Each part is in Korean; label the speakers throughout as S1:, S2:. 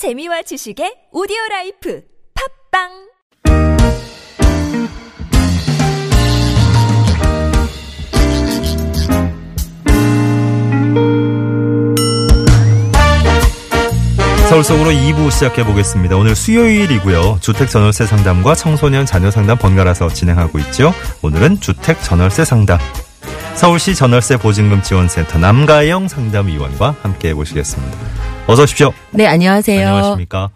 S1: 재미와 지식의 오디오 라이프 팟빵
S2: 서울 속으로 2부 시작해 보겠습니다. 오늘 수요일이고요. 주택 전월세 상담과 청소년 자녀 상담 번갈아서 진행하고 있죠. 오늘은 주택 전월세 상담. 서울시 전월세 보증금 지원센터 남가영 상담위원과 함께 해보시겠습니다. 어서 오십시오.
S3: 네, 안녕하세요.
S2: 안녕하십니까.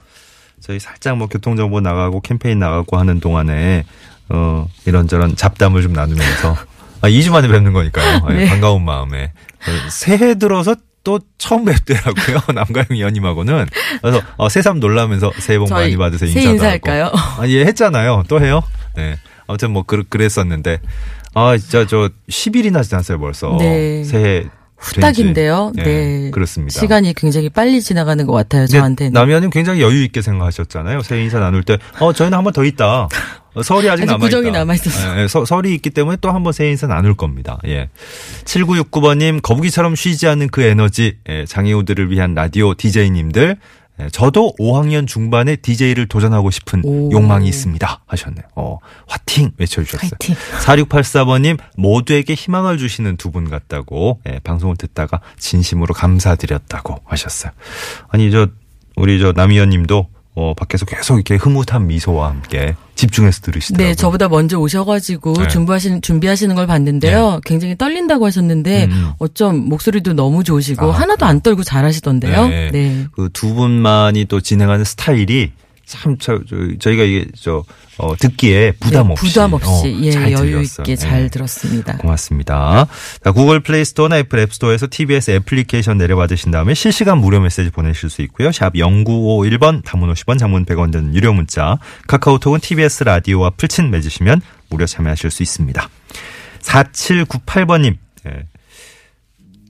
S2: 저희 살짝 뭐 교통정보 나가고 캠페인 나가고 하는 동안에 어, 이런저런 잡담을 좀 나누면서 아, 2주 만에 뵙는 거니까요. 예,
S3: 네.
S2: 반가운 마음에. 어, 새해 들어서 또 처음 뵙더라고요. 남가영 위원님하고는. 그래서 어, 새삼 놀라면서 새해 복 많이 받으세요.
S3: 새
S2: 인사도
S3: 인사할까요?
S2: 하고. 아, 예, 했잖아요. 또 해요? 네. 아무튼 뭐 그, 그랬었는데. 아, 진짜 저 10일이나 지났어요, 벌써.
S3: 네.
S2: 새해.
S3: 후딱인데요.
S2: 된지. 예,
S3: 네.
S2: 그렇습니다.
S3: 시간이 굉장히 빨리 지나가는 것 같아요,
S2: 근데
S3: 저한테는.
S2: 남현님 굉장히 여유 있게 생각하셨잖아요. 새해 인사 나눌 때, 어, 저희는 한 번 더 있다. 어, 설이 아직
S3: 아직
S2: 남아있다.
S3: 구정이 남아 있어서.
S2: 예, 예, 서- 설이 있기 때문에 또 한 번 새해 인사 나눌 겁니다. 예. 7969번님, 거북이처럼 쉬지 않는 그 에너지, 예, 장애우들을 위한 라디오 DJ님들, 예, 저도 5학년 중반에 DJ를 도전하고 싶은
S3: 오.
S2: 욕망이 있습니다. 하셨네요. 어, 화팅! 외쳐주셨어요.
S3: 화이팅.
S2: 4684번님, 모두에게 희망을 주시는 두 분 같다고, 예, 방송을 듣다가 진심으로 감사드렸다고 하셨어요. 아니, 저, 우리 저 남희연 님도, 어, 밖에서 계속 이렇게 흐뭇한 미소와 함께 집중해서 들으시더라고요.
S3: 네, 저보다 먼저 오셔가지고
S2: 네.
S3: 준비하시는, 준비하시는 걸 봤는데요. 굉장히 떨린다고 하셨는데,
S2: 음.
S3: 어쩜 목소리도 너무 좋으시고,
S2: 아,
S3: 하나도 안 떨고 잘하시던데요.
S2: 네.
S3: 네.
S2: 그 두 분만이 또 진행하는 스타일이 참, 저, 저, 저희가 이게, 저, 어, 듣기에 부담
S3: 네,
S2: 없이.
S3: 부담 없이,
S2: 어,
S3: 예,
S2: 잘
S3: 여유
S2: 들렸어요.
S3: 있게
S2: 예.
S3: 잘 들었습니다.
S2: 고맙습니다. 자, 구글 플레이 스토어나 애플 앱 스토어에서 TBS 애플리케이션 내려받으신 다음에 실시간 무료 메시지 보내실 수 있고요. 샵 0951번, 단문 50원, 장문 100원 드는 유료 문자. 카카오톡은 TBS 라디오와 풀친 맺으시면 무료 참여하실 수 있습니다. 4798번님. 예.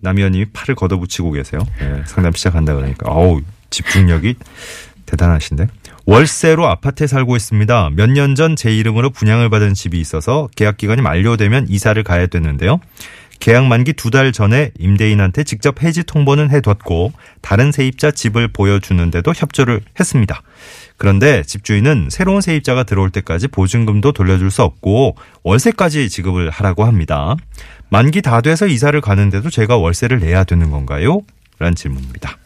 S2: 남위원님이 팔을 걷어붙이고 계세요. 예, 상담 시작한다 그러니까. 어우, 집중력이 대단하신데. 월세로 아파트에 살고 있습니다. 몇 년 전 제 이름으로 분양을 받은 집이 있어서 계약 기간이 만료되면 이사를 가야 되는데요. 계약 만기 두 달 전에 임대인한테 직접 해지 통보는 해뒀고 다른 세입자 집을 보여주는데도 협조를 했습니다. 그런데 집주인은 새로운 세입자가 들어올 때까지 보증금도 돌려줄 수 없고 월세까지 지급을 하라고 합니다. 만기 다 돼서 이사를 가는데도 제가 월세를 내야 되는 건가요? 라는 질문입니다.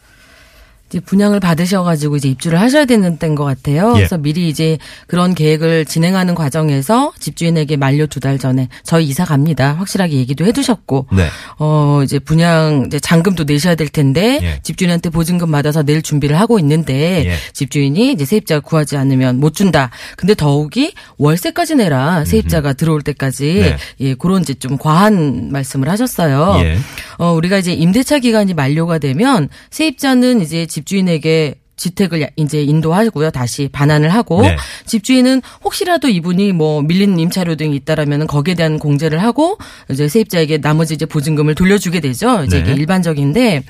S3: 이제 분양을 받으셔가지고 이제 입주를 하셔야 되는 때인 것 같아요.
S2: 예.
S3: 그래서 미리 이제 그런 계획을 진행하는 과정에서 집주인에게 만료 두 달 전에 저희 이사 갑니다. 확실하게 얘기도 해두셨고,
S2: 네.
S3: 어 이제 분양 이제 잔금도 내셔야 될 텐데
S2: 예.
S3: 집주인한테 보증금 받아서 낼 준비를 하고 있는데
S2: 예.
S3: 집주인이 이제 세입자가 구하지 않으면 못 준다. 근데 더욱이 월세까지 내라 세입자가 들어올 때까지
S2: 네.
S3: 예 그런 이제 좀 과한 말씀을 하셨어요.
S2: 예.
S3: 어, 우리가 이제 임대차 기간이 만료가 되면 세입자는 이제 집 주인에게 주택을 야- 이제 인도하고요. 다시 반환을 하고
S2: 네.
S3: 집주인은 혹시라도 이분이 뭐 밀린 임차료 등이 있다라면 거기에 대한 공제를 하고 이제 세입자에게 나머지 이제 보증금을 돌려주게 되죠. 이제
S2: 네.
S3: 이게 일반적인데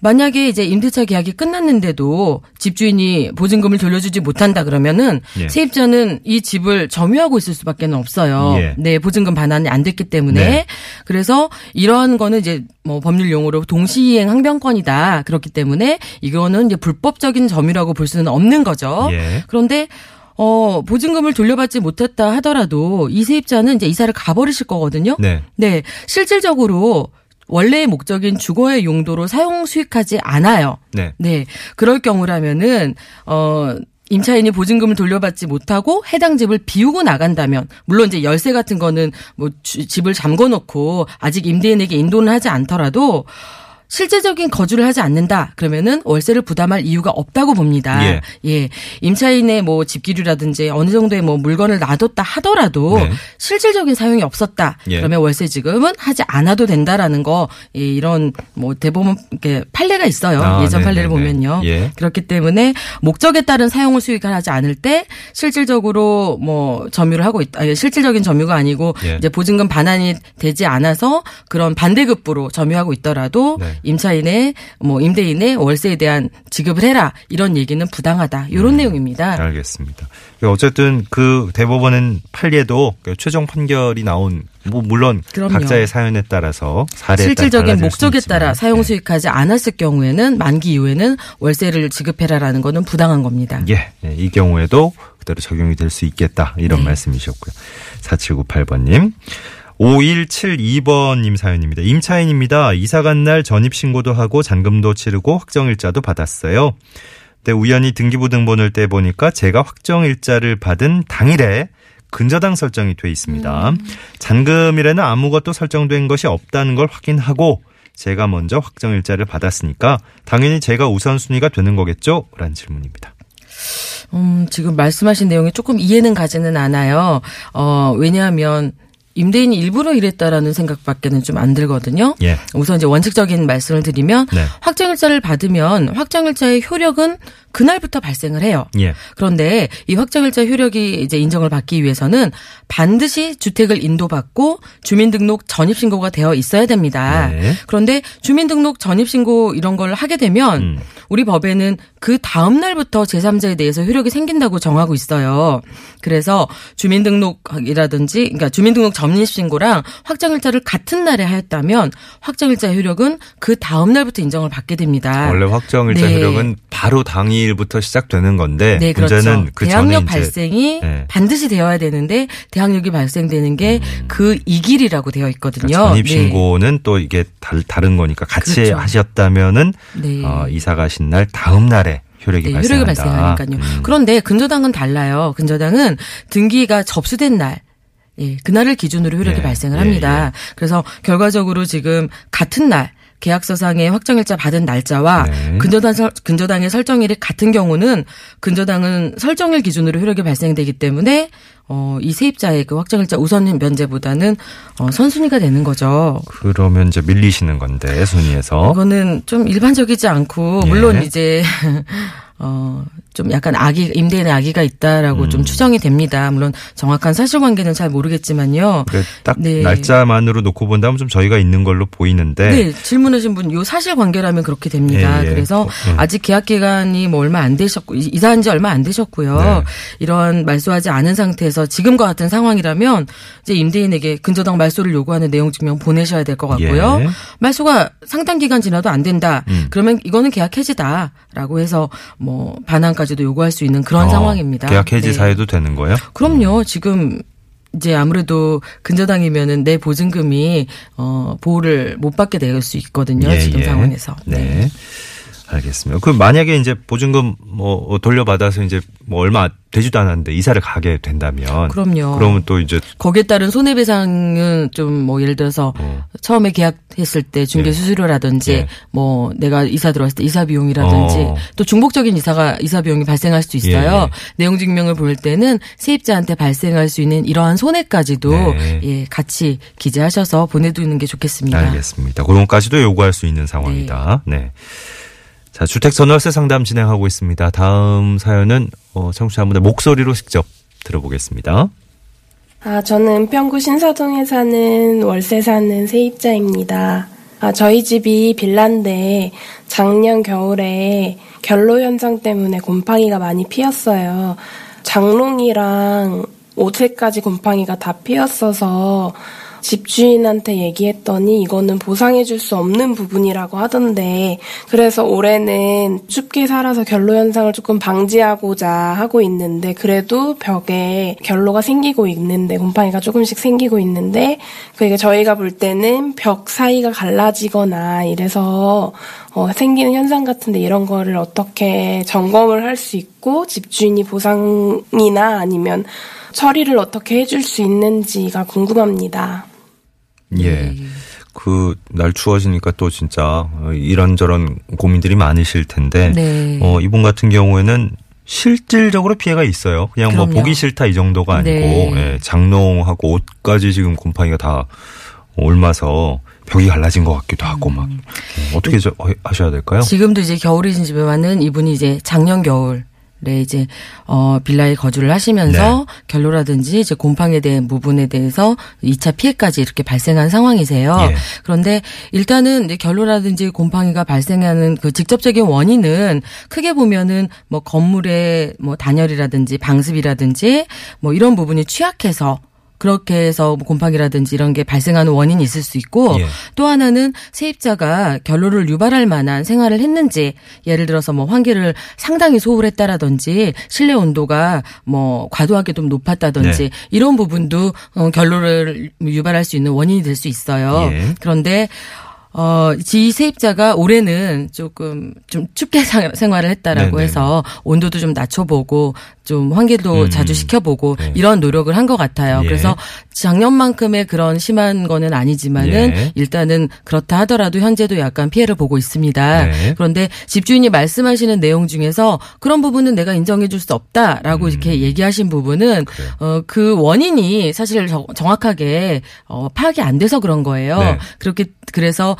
S3: 만약에 이제 임대차 계약이 끝났는데도 집주인이 보증금을 돌려주지 못한다 그러면은
S2: 예.
S3: 세입자는 이 집을 점유하고 있을 수밖에 없어요.
S2: 예.
S3: 네, 보증금 반환이 안 됐기 때문에
S2: 네.
S3: 그래서 이러한 거는 이제 뭐 법률 용어로 동시이행 항변권이다. 그렇기 때문에 이거는 이제 불법적인 점유라고 볼 수는 없는 거죠.
S2: 예.
S3: 그런데 어 보증금을 돌려받지 못했다 하더라도 이 세입자는 이제 이사를 가버리실 거거든요.
S2: 네.
S3: 네, 실질적으로 원래의 목적인 주거의 용도로 사용 수익하지 않아요.
S2: 네.
S3: 네, 그럴 경우라면은 어. 임차인이 보증금을 돌려받지 못하고 해당 집을 비우고 나간다면 물론 이제 열쇠 같은 거는 뭐 주- 집을 잠궈 놓고 아직 임대인에게 인도는 하지 않더라도 실제적인 거주를 하지 않는다. 그러면은 월세를 부담할 이유가 없다고 봅니다.
S2: 예.
S3: 예. 임차인의 뭐 집기류라든지 어느 정도의 뭐 물건을 놔뒀다 하더라도
S2: 네.
S3: 실질적인 사용이 없었다.
S2: 예.
S3: 그러면 월세 지급은 하지 않아도 된다라는 거 예, 이런 뭐 대법원 이렇게 판례가 있어요.
S2: 아,
S3: 예전 판례를
S2: 네네네.
S3: 보면요.
S2: 예.
S3: 그렇기 때문에 목적에 따른 사용을 수익을 하지 않을 때 실질적으로 뭐 점유를 하고 있다. 아니, 실질적인 점유가 아니고
S2: 예.
S3: 이제 보증금 반환이 되지 않아서 그런 반대급부로 점유하고 있더라도
S2: 네.
S3: 임차인의 뭐 임대인의 월세에 대한 지급을 해라 이런 얘기는 부당하다 이런
S2: 음.
S3: 내용입니다.
S2: 알겠습니다. 어쨌든 그 대법원은 판례도 그 최종 판결이 나온 뭐 물론
S3: 그럼요.
S2: 각자의 사연에 따라서 사례에
S3: 실질적인
S2: 따라
S3: 목적에 따라 사용
S2: 네.
S3: 수익하지 않았을 경우에는 만기 이후에는 월세를 지급해라라는 거는 부당한 겁니다.
S2: 예, 예, 이 경우에도 그대로 적용이 될 수 있겠다. 이런
S3: 네.
S2: 말씀이셨고요. 4798번님. 5172번님 사연입니다. 임차인입니다. 이사 간 날 전입 신고도 하고 잔금도 치르고 확정일자도 받았어요. 근데 우연히 등기부 등본을 떼보니까 제가 확정일자를 받은 당일에 근저당 설정이 돼 있습니다. 잔금일에는 아무것도 설정된 것이 없다는 걸 확인하고 제가 먼저 확정일자를 받았으니까 당연히 제가 우선순위가 되는 거겠죠? 라는 질문입니다.
S3: 음, 지금 말씀하신 내용이 조금 이해는 가지는 않아요. 어, 왜냐하면 임대인이 일부러 이랬다라는 생각밖에는 좀 안 들거든요.
S2: 예.
S3: 우선 이제 원칙적인 말씀을 드리면
S2: 네.
S3: 확정일자를 받으면 확정일자의 효력은 그날부터 발생을 해요.
S2: 예.
S3: 그런데 이 확정일자 효력이 이제 인정을 받기 위해서는 반드시 주택을 인도받고 주민등록 전입신고가 되어 있어야 됩니다.
S2: 네.
S3: 그런데 주민등록 전입신고 이런 걸 하게 되면
S2: 음.
S3: 우리 법에는 그 다음 날부터 제3자에 대해서 효력이 생긴다고 정하고 있어요. 그래서 주민등록이라든지 그러니까 주민등록 전입신고랑 확정일자를 같은 날에 하였다면 확정일자 효력은 그 다음 날부터 인정을 받게 됩니다.
S2: 원래 확정일자
S3: 네.
S2: 효력은 바로 당일 부터 시작되는 건데
S3: 네, 그렇죠.
S2: 문제는 그
S3: 대항력 발생이
S2: 네.
S3: 반드시 되어야 되는데 대항력이 발생되는 게 그이 길이라고 되어 있거든요.
S2: 음. 그러니까 전입 신고는 또 이게 달, 다른 거니까 같이
S3: 그렇죠.
S2: 하셨다면은
S3: 네.
S2: 어, 이사 가신 날 다음 날에 효력이
S3: 네,
S2: 발생한다.
S3: 효력이 발생하니까요.
S2: 음.
S3: 그런데 근저당은 달라요. 근저당은 등기가 접수된 날. 예, 그날을 기준으로 효력이
S2: 네,
S3: 발생을
S2: 예,
S3: 합니다. 그래서 결과적으로 지금 같은 날 계약서상의 확정일자 받은 날짜와
S2: 네.
S3: 근저당 설- 근저당의 설정일이 같은 경우는 근저당은 설정일 기준으로 효력이 발생되기 때문에 어, 이 세입자의 그 확정일자 우선 면제보다는 어, 선순위가 되는 거죠.
S2: 그러면 이제 밀리시는 건데 순위에서
S3: 이거는 좀 일반적이지 않고
S2: 예.
S3: 물론 이제 어 좀 약간 악의 임대인의 악의가 있다라고
S2: 음.
S3: 좀 추정이 됩니다. 물론 정확한 사실관계는 잘 모르겠지만요.
S2: 그딱
S3: 네.
S2: 날짜만으로 놓고 본다면 좀 저희가 있는 걸로 보이는데
S3: 네, 질문하신 분, 요 사실관계라면 그렇게 됩니다.
S2: 예, 예.
S3: 그래서
S2: 어, 예.
S3: 아직 계약 기간이 뭐 얼마 안 되셨고, 이- 이사한 지 얼마 안 되셨고요.
S2: 네.
S3: 이런 말소하지 않은 상태에서 지금과 같은 상황이라면 이제 임대인에게 근저당 말소를 요구하는 내용 증명 보내셔야 될 것 같고요.
S2: 예.
S3: 말소가 상당 기간 지나도 안 된다.
S2: 음.
S3: 그러면 이거는 계약 해지다라고 해서 뭐 반환까지도 요구할 수 있는 그런
S2: 어,
S3: 상황입니다.
S2: 계약 해지
S3: 네.
S2: 사유도 되는 거예요?
S3: 그럼요. 지금 이제 아무래도 근저당이면은 내 보증금이 어 보호를 못 받게 될 수 있거든요.
S2: 예,
S3: 지금
S2: 예.
S3: 상황에서.
S2: 네. 알겠습니다. 그 만약에 이제 보증금 뭐 돌려받아서 이제 뭐 얼마 되지도 않았는데 이사를 가게 된다면
S3: 그럼요.
S2: 그러면 또 이제
S3: 거기에 따른 손해배상은 좀 뭐 예를 들어서
S2: 어.
S3: 처음에 계약했을 때 중개
S2: 예.
S3: 수수료라든지
S2: 예.
S3: 뭐 내가 이사 들어왔을 때 이사 비용이라든지
S2: 어.
S3: 또 중복적인 이사가 이사 비용이 발생할 수도 있어요.
S2: 예, 예.
S3: 내용 증명을 볼 때는 세입자한테 발생할 수 있는 이러한 손해까지도
S2: 네.
S3: 예, 같이 기재하셔서 보내두는 게 좋겠습니다.
S2: 알겠습니다. 그런까지도 요구할 수 있는 상황이다. 네. 자, 주택 전월세 상담 진행하고 있습니다. 다음 사연은 어, 청취자분의 목소리로 직접 들어보겠습니다.
S4: 아, 저는 평구 신사동에 사는 월세 사는 세입자입니다. 아, 저희 집이 빌라인데 작년 겨울에 결로 현상 때문에 곰팡이가 많이 피었어요. 장롱이랑 옷에까지 곰팡이가 다 피었어서 집주인한테 얘기했더니 이거는 보상해줄 수 없는 부분이라고 하던데 그래서 올해는 춥게 살아서 결로 현상을 조금 방지하고자 하고 있는데 그래도 벽에 결로가 생기고 있는데 곰팡이가 조금씩 생기고 있는데 그게 저희가 볼 때는 벽 사이가 갈라지거나 이래서 어, 생기는 현상 같은데 이런 거를 어떻게 점검을 할 수 있고 집주인이 보상이나 아니면 처리를 어떻게 해줄 수 있는지가 궁금합니다.
S2: 예. 그 날 추워지니까 또 진짜 어, 이런저런 고민들이 많으실 텐데
S3: 네.
S2: 어, 이분 같은 경우에는 실질적으로 피해가 있어요. 그냥 뭐
S3: 그럼요.
S2: 보기 싫다 이 정도가 아니고
S3: 네.
S2: 예, 장롱하고 옷까지 지금 곰팡이가 다 옮아서 벽이 갈라진 것 같기도 하고 막 어, 어떻게 저, 어, 하셔야 될까요?
S3: 지금도 이제 겨울이신 집에만은 이분이 이제 작년 겨울 이제 어 빌라에 거주를 하시면서 결로라든지 이제 곰팡이에 대한 부분에 대해서 2차 피해까지 이렇게 발생한 상황이세요.
S2: 예.
S3: 그런데 일단은 이제 결로라든지 곰팡이가 발생하는 그 직접적인 원인은 크게 보면은 뭐 건물의 뭐 단열이라든지 방습이라든지 뭐 이런 부분이 취약해서 그렇게 해서 뭐 곰팡이라든지 이런 게 발생하는 원인이 있을 수 있고
S2: 예.
S3: 또 하나는 세입자가 결로를 유발할 만한 생활을 했는지 예를 들어서 뭐 환기를 상당히 소홀했다라든지 실내 온도가 뭐 과도하게 좀 높았다든지
S2: 네.
S3: 이런 부분도 어, 결로를 유발할 수 있는 원인이 될 수 있어요.
S2: 예.
S3: 그런데 어, 지 세입자가 올해는 조금 좀 춥게 상- 생활을 했다라고
S2: 네네네.
S3: 해서 온도도 좀 낮춰보고 좀 환기도
S2: 음.
S3: 자주 시켜보고
S2: 네.
S3: 이런 노력을 한 것 같아요.
S2: 예.
S3: 그래서 작년만큼의 그런 심한 거는 아니지만은
S2: 예.
S3: 일단은 그렇다 하더라도 현재도 약간 피해를 보고 있습니다.
S2: 네.
S3: 그런데 집주인이 말씀하시는 내용 중에서 그런 부분은 내가 인정해 줄 수 없다라고 이렇게 얘기하신 부분은
S2: 음.
S3: 어, 그 원인이 사실 정- 정확하게 어, 파악이 안 돼서 그런 거예요.
S2: 네.
S3: 그렇게 그래서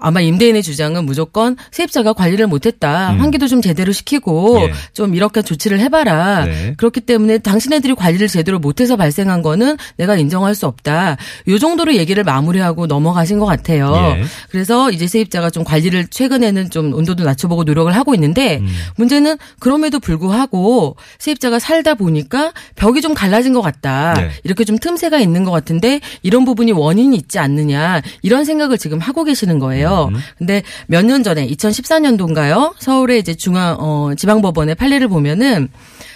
S3: 아마 임대인의 주장은 무조건 세입자가 관리를 못했다.
S2: 음.
S3: 환기도 좀 제대로 시키고
S2: 예.
S3: 좀 이렇게 조치를 해봐라.
S2: 네.
S3: 그렇기 때문에 당신네들이 관리를 제대로 못해서 발생한 거는 내가 인정할 수 없다. 요 정도로 얘기를 마무리하고 넘어가신 것 같아요.
S2: 예.
S3: 그래서 이제 세입자가 좀 관리를 최근에는 좀 온도도 낮춰보고 노력을 하고 있는데
S2: 음.
S3: 문제는 그럼에도 불구하고 세입자가 살다 보니까 벽이 좀 갈라진 것 같다.
S2: 네.
S3: 이렇게 좀 틈새가 있는 것 같은데 이런 부분이 원인이 있지 않느냐 이런 생각을 지금 하고 계시는 거예요.
S2: 음.
S3: 근데 몇 년 전에 2014년도인가요? 서울의 이제 중앙 어 지방법원의 판례를 보면은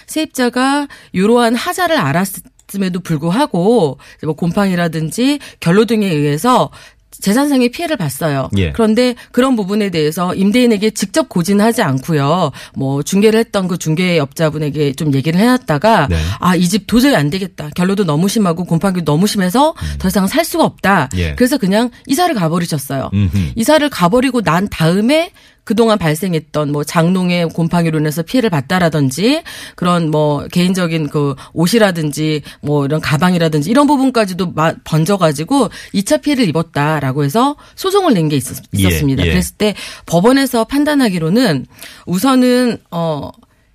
S3: 세입자가 이러한 하자를 알았음에도 불구하고 이제 뭐 곰팡이라든지 결로 등에 의해서 재산상의 피해를 봤어요.
S2: 예.
S3: 그런데 그런 부분에 대해서 임대인에게 직접 고진하지 않고요. 뭐 중개를 했던 그 중개업자분에게 좀 얘기를 해놨다가
S2: 네.
S3: 아이 집 도저히 안 되겠다. 결로도 너무 심하고 곰팡이도 너무 심해서 더 이상 살 수가 없다.
S2: 음. 예.
S3: 그래서 그냥 이사를 가버리셨어요.
S2: 음흠.
S3: 이사를 가버리고 난 다음에 그동안 발생했던 뭐 장롱의 곰팡이로 인해서 피해를 봤다라든지 그런 뭐 개인적인 그 옷이라든지 뭐 이런 가방이라든지 이런 부분까지도 마- 번져 가지고 2차 피해를 입었다라고 해서 소송을 낸 게 있었,
S2: 예,
S3: 습니다
S2: 예.
S3: 그랬을 때 법원에서 판단하기로는 우선은 어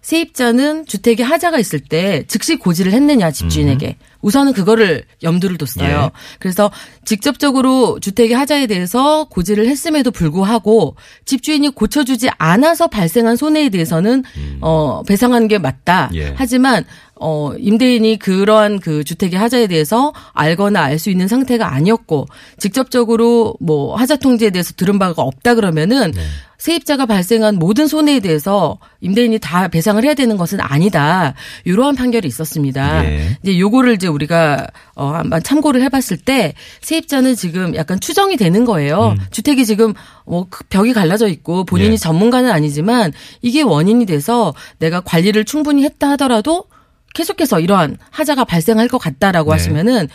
S3: 세입자는 주택에 하자가 있을 때 즉시 고지를 했느냐 집주인에게 우선은 그거를 염두를 뒀어요.
S2: 예.
S3: 그래서 직접적으로 주택의 하자에 대해서 고지를 했음에도 불구하고 집주인이 고쳐주지 않아서 발생한 손해에 대해서는 어 배상하는 게 맞다.
S2: 음. 예.
S3: 하지만 어 임대인이 그러한 그 주택의 하자에 대해서 알거나 알 수 있는 상태가 아니었고 직접적으로 뭐 하자 통지에 대해서 들은 바가 없다 그러면은
S2: 네.
S3: 세입자가 발생한 모든 손해에 대해서 임대인이 다 배상을 해야 되는 것은 아니다. 이러한 판결이 있었습니다.
S2: 예.
S3: 이제 요거를 이제 우리가 어 한번 참고를 해봤을 때 세입자는 지금 약간 추정이 되는 거예요. 주택이 지금 뭐그 벽이 갈라져 있고 본인이
S2: 음. 예.
S3: 전문가는 아니지만 이게 원인이 돼서 내가 관리를 충분히 했다 하더라도 계속해서 이러한 하자가 발생할 것 같다라고
S2: 네.
S3: 하시면은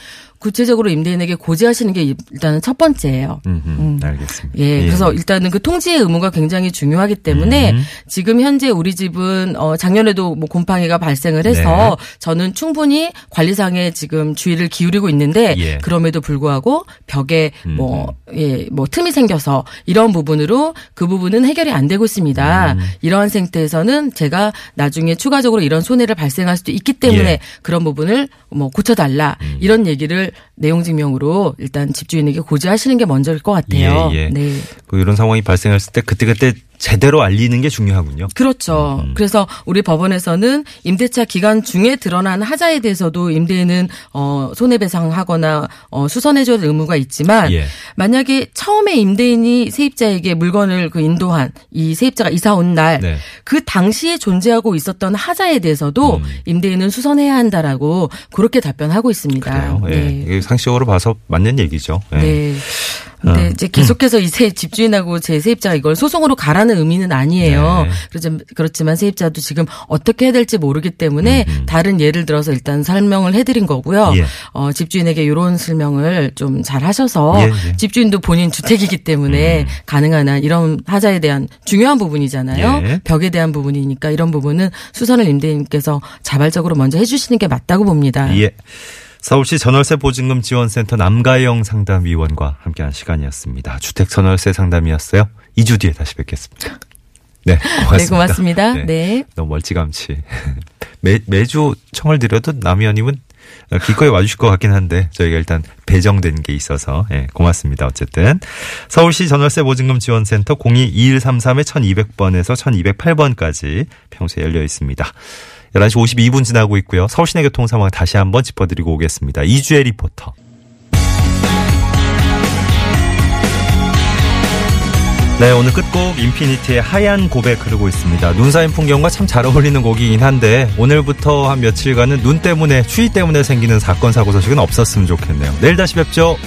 S3: 구체적으로 임대인에게 고지하시는 게 일단은 첫 번째예요.
S2: 음흠. 알겠습니다.
S3: 예, 그래서 일단은 그 통지의 의무가 굉장히 중요하기 때문에
S2: 음.
S3: 지금 현재 우리 집은 어 작년에도 뭐 곰팡이가 발생을 해서
S2: 네.
S3: 저는 충분히 관리상에 지금 주의를 기울이고 있는데
S2: 예.
S3: 그럼에도 불구하고 벽에 뭐 예, 뭐 틈이 생겨서 이런 부분으로 그 부분은 해결이 안 되고 있습니다.
S2: 음.
S3: 이러한 상태에서는 제가 나중에 추가적으로 이런 손해를 발생할 수도 있기 때문에
S2: 예. 음.
S3: 그런 부분을 뭐 고쳐달라 이런 얘기를 내용 증명으로 일단 집주인에게 고지하시는 게 먼저일 것 같아요.
S2: 예, 예.
S3: 네.
S2: 그 이런 상황이 발생했을 때 그때그때 제대로 알리는 게 중요하군요.
S3: 그렇죠.
S2: 음.
S3: 그래서 우리 법원에서는 임대차 기간 중에 드러난 하자에 대해서도 임대인은 어 손해배상하거나 어 수선해줘야 될 의무가 있지만
S2: 예.
S3: 만약에 처음에 임대인이 세입자에게 물건을 그 인도한 이 세입자가 이사 온 날그
S2: 네.
S3: 당시에 존재하고 있었던 하자에 대해서도
S2: 음.
S3: 임대인은 수선해야 한다라고 그렇게 답변하고 있습니다.
S2: 그래요. 예.
S3: 네.
S2: 상식적으로 봐서 맞는 얘기죠. 예.
S3: 네. 근데
S2: 어.
S3: 이제 계속해서 이 세 집주인하고 제 세입자가 이걸 소송으로 가라는 의미는 아니에요.
S2: 네.
S3: 그렇지만, 세입자도 지금 어떻게 해야 될지 모르기 때문에
S2: 음, 음.
S3: 다른 예를 들어서 일단 설명을 해드린 거고요.
S2: 예.
S3: 어, 집주인에게 이런 설명을 좀 잘 하셔서
S2: 예, 예.
S3: 집주인도 본인 주택이기 때문에 가능한 한 이런 하자에 대한 중요한 부분이잖아요.
S2: 예.
S3: 벽에 대한 부분이니까 이런 부분은 수선을 임대인께서 자발적으로 먼저 해주시는 게 맞다고 봅니다.
S2: 예. 서울시 전월세 보증금 지원센터 남가영 상담위원과 함께한 시간이었습니다. 주택 전월세 상담이었어요. 2주 뒤에 다시 뵙겠습니다. 네, 고맙습니다.
S3: 네, 고맙습니다. 네.
S2: 너무 멀찌감치. 매, 매주 청을 드려도 남의원님은 기꺼이 와주실 것 같긴 한데 저희가 일단 배정된 게 있어서 예, 고맙습니다. 어쨌든 서울시 전월세 보증금 지원센터 022133-1200번에서 1208번까지 평소에 열려 있습니다. 11시 52분 지나고 있고요. 서울시내 교통 상황 다시 한번 짚어드리고 오겠습니다. 이주혜 리포터. 네, 오늘 끝곡 인피니티의 하얀 고백 흐르고 있습니다. 눈 쌓인 풍경과 참 잘 어울리는 곡이긴 한데 오늘부터 한 며칠간은 눈 때문에 추위 때문에 생기는 사건 사고 소식은 없었으면 좋겠네요. 내일 다시 뵙죠.